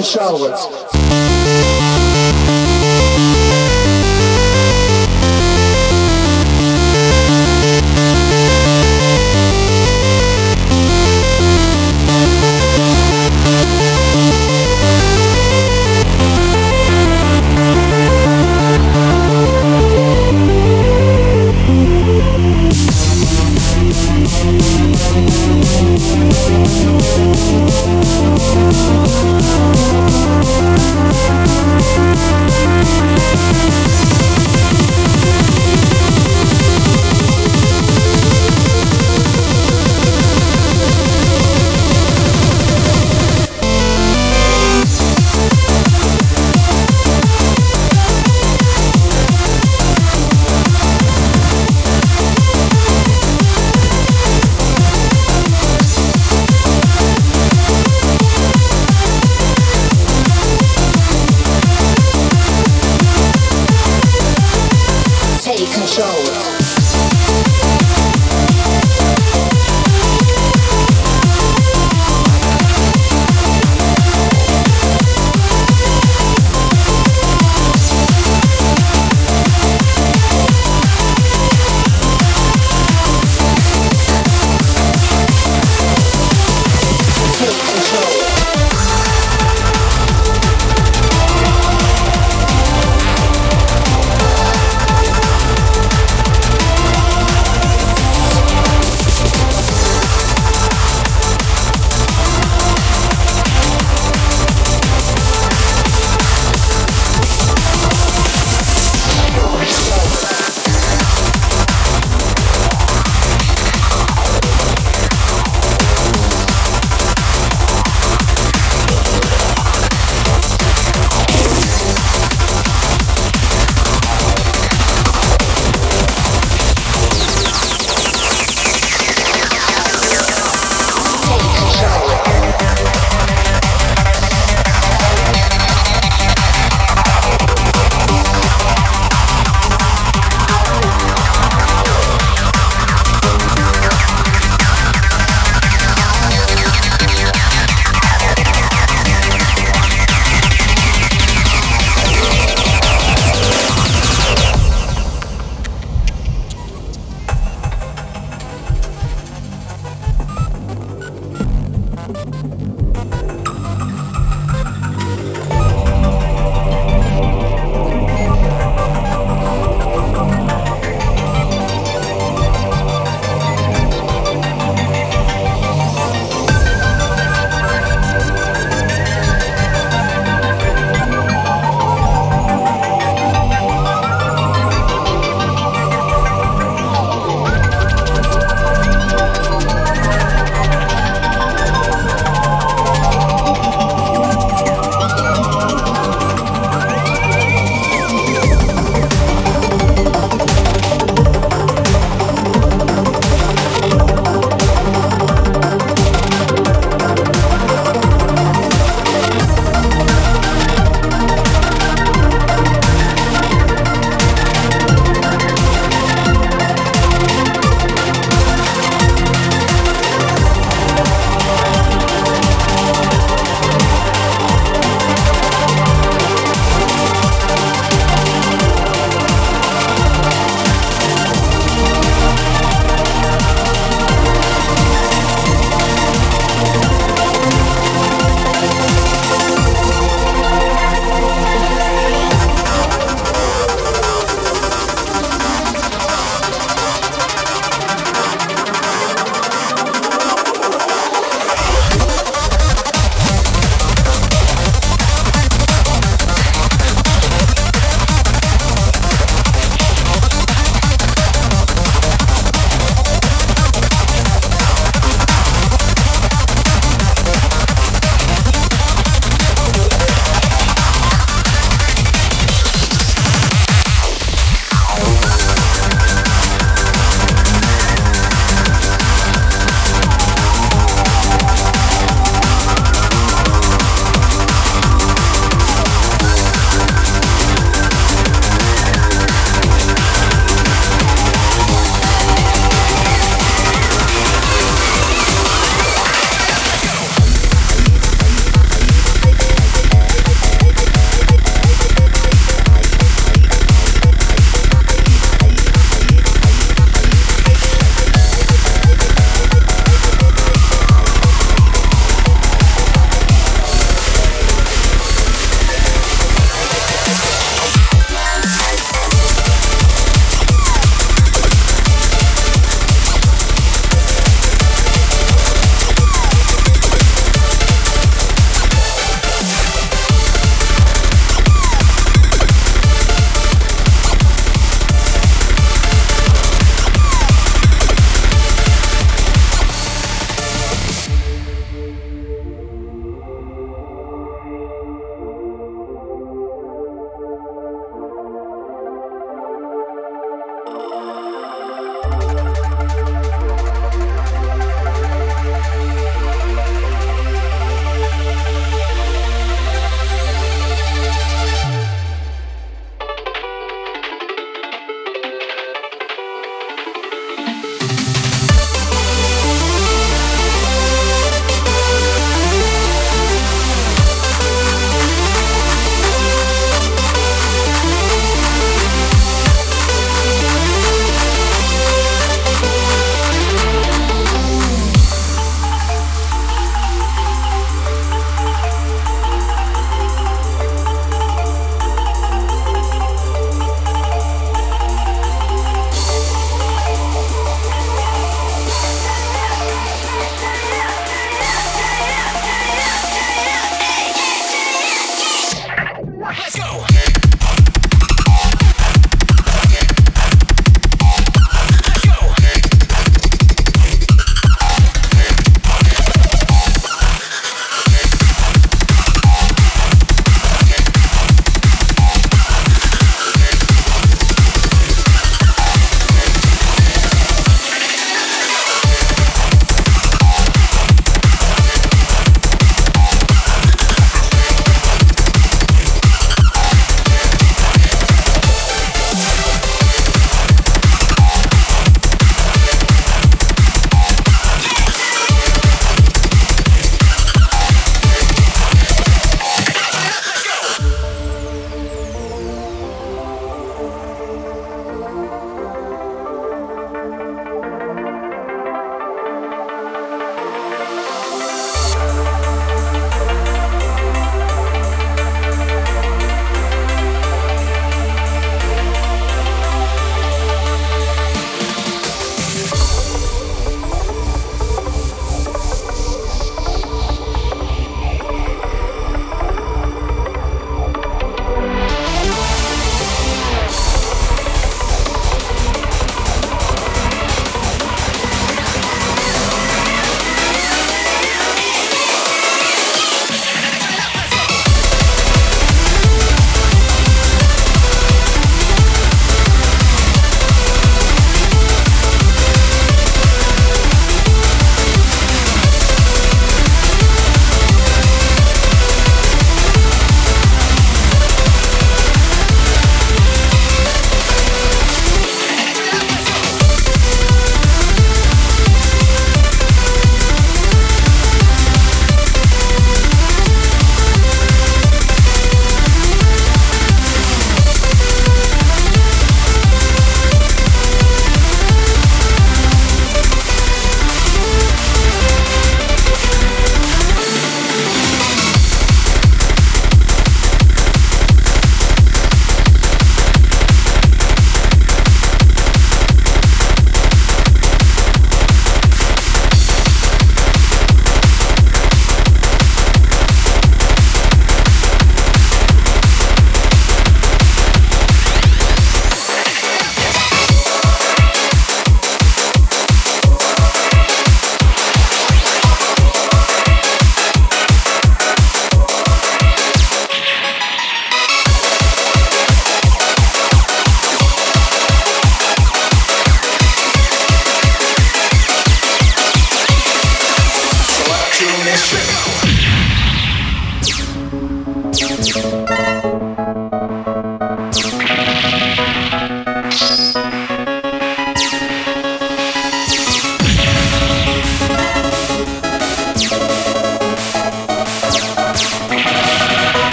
and showers.